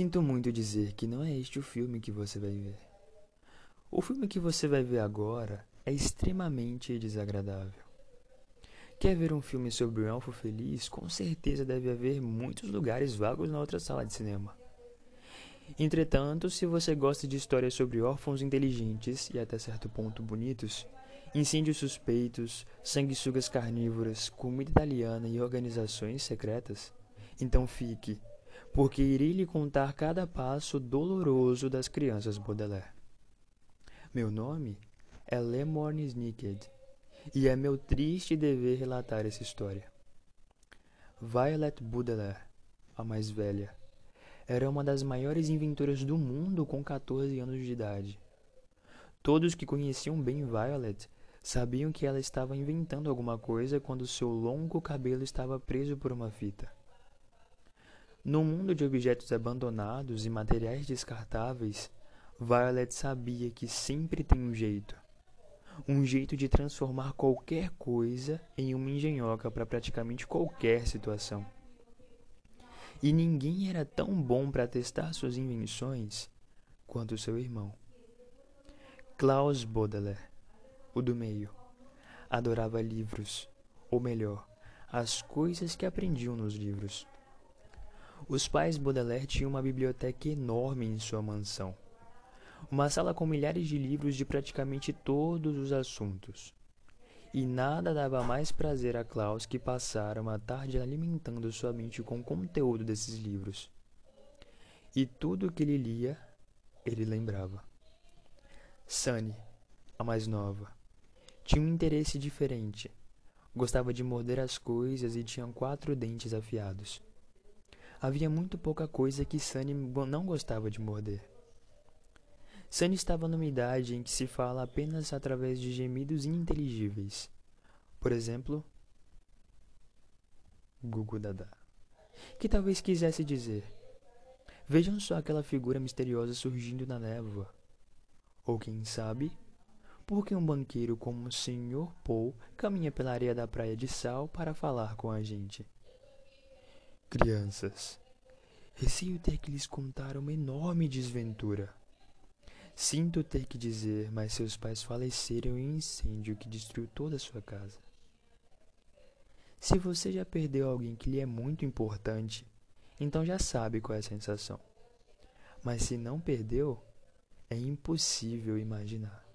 Sinto muito dizer que não é este o filme que você vai ver. O filme que você vai ver agora é extremamente desagradável. Quer ver um filme sobre um elfo feliz? Com certeza deve haver muitos lugares vagos na outra sala de cinema. Entretanto, se você gosta de histórias sobre órfãos inteligentes e até certo ponto bonitos, incêndios suspeitos, sanguessugas carnívoras, comida italiana e organizações secretas, então fique, porque irei lhe contar cada passo doloroso das crianças Baudelaire. Meu nome é Lemorne Snicked, e é meu triste dever relatar essa história. Violet Baudelaire, a mais velha, era uma das maiores inventoras do mundo com 14 anos de idade. Todos que conheciam bem Violet sabiam que ela estava inventando alguma coisa quando seu longo cabelo estava preso por uma fita. No mundo de objetos abandonados e materiais descartáveis, Violet sabia que sempre tem um jeito. Um jeito de transformar qualquer coisa em uma engenhoca para praticamente qualquer situação. E ninguém era tão bom para testar suas invenções quanto seu irmão. Klaus Baudelaire, o do meio, adorava livros, ou melhor, as coisas que aprendiam nos livros. Os pais Baudelaire tinham uma biblioteca enorme em sua mansão. Uma sala com milhares de livros de praticamente todos os assuntos. E nada dava mais prazer a Klaus que passar uma tarde alimentando sua mente com o conteúdo desses livros. E tudo o que ele lia, ele lembrava. Sunny, a mais nova, tinha um interesse diferente. Gostava de morder as coisas e tinha quatro dentes afiados. Havia muito pouca coisa que Sunny não gostava de morder. Sunny estava numa idade em que se fala apenas através de gemidos ininteligíveis. Por exemplo, Gugu Dada. Que talvez quisesse dizer: Vejam só aquela figura misteriosa surgindo na névoa. Ou quem sabe, por que um banqueiro como o Sr. Paul caminha pela areia da praia de Sal para falar com a gente? Crianças, receio ter que lhes contar uma enorme desventura. Sinto ter que dizer, mas seus pais faleceram em um incêndio que destruiu toda a sua casa. Se você já perdeu alguém que lhe é muito importante, então já sabe qual é a sensação. Mas se não perdeu, é impossível imaginar.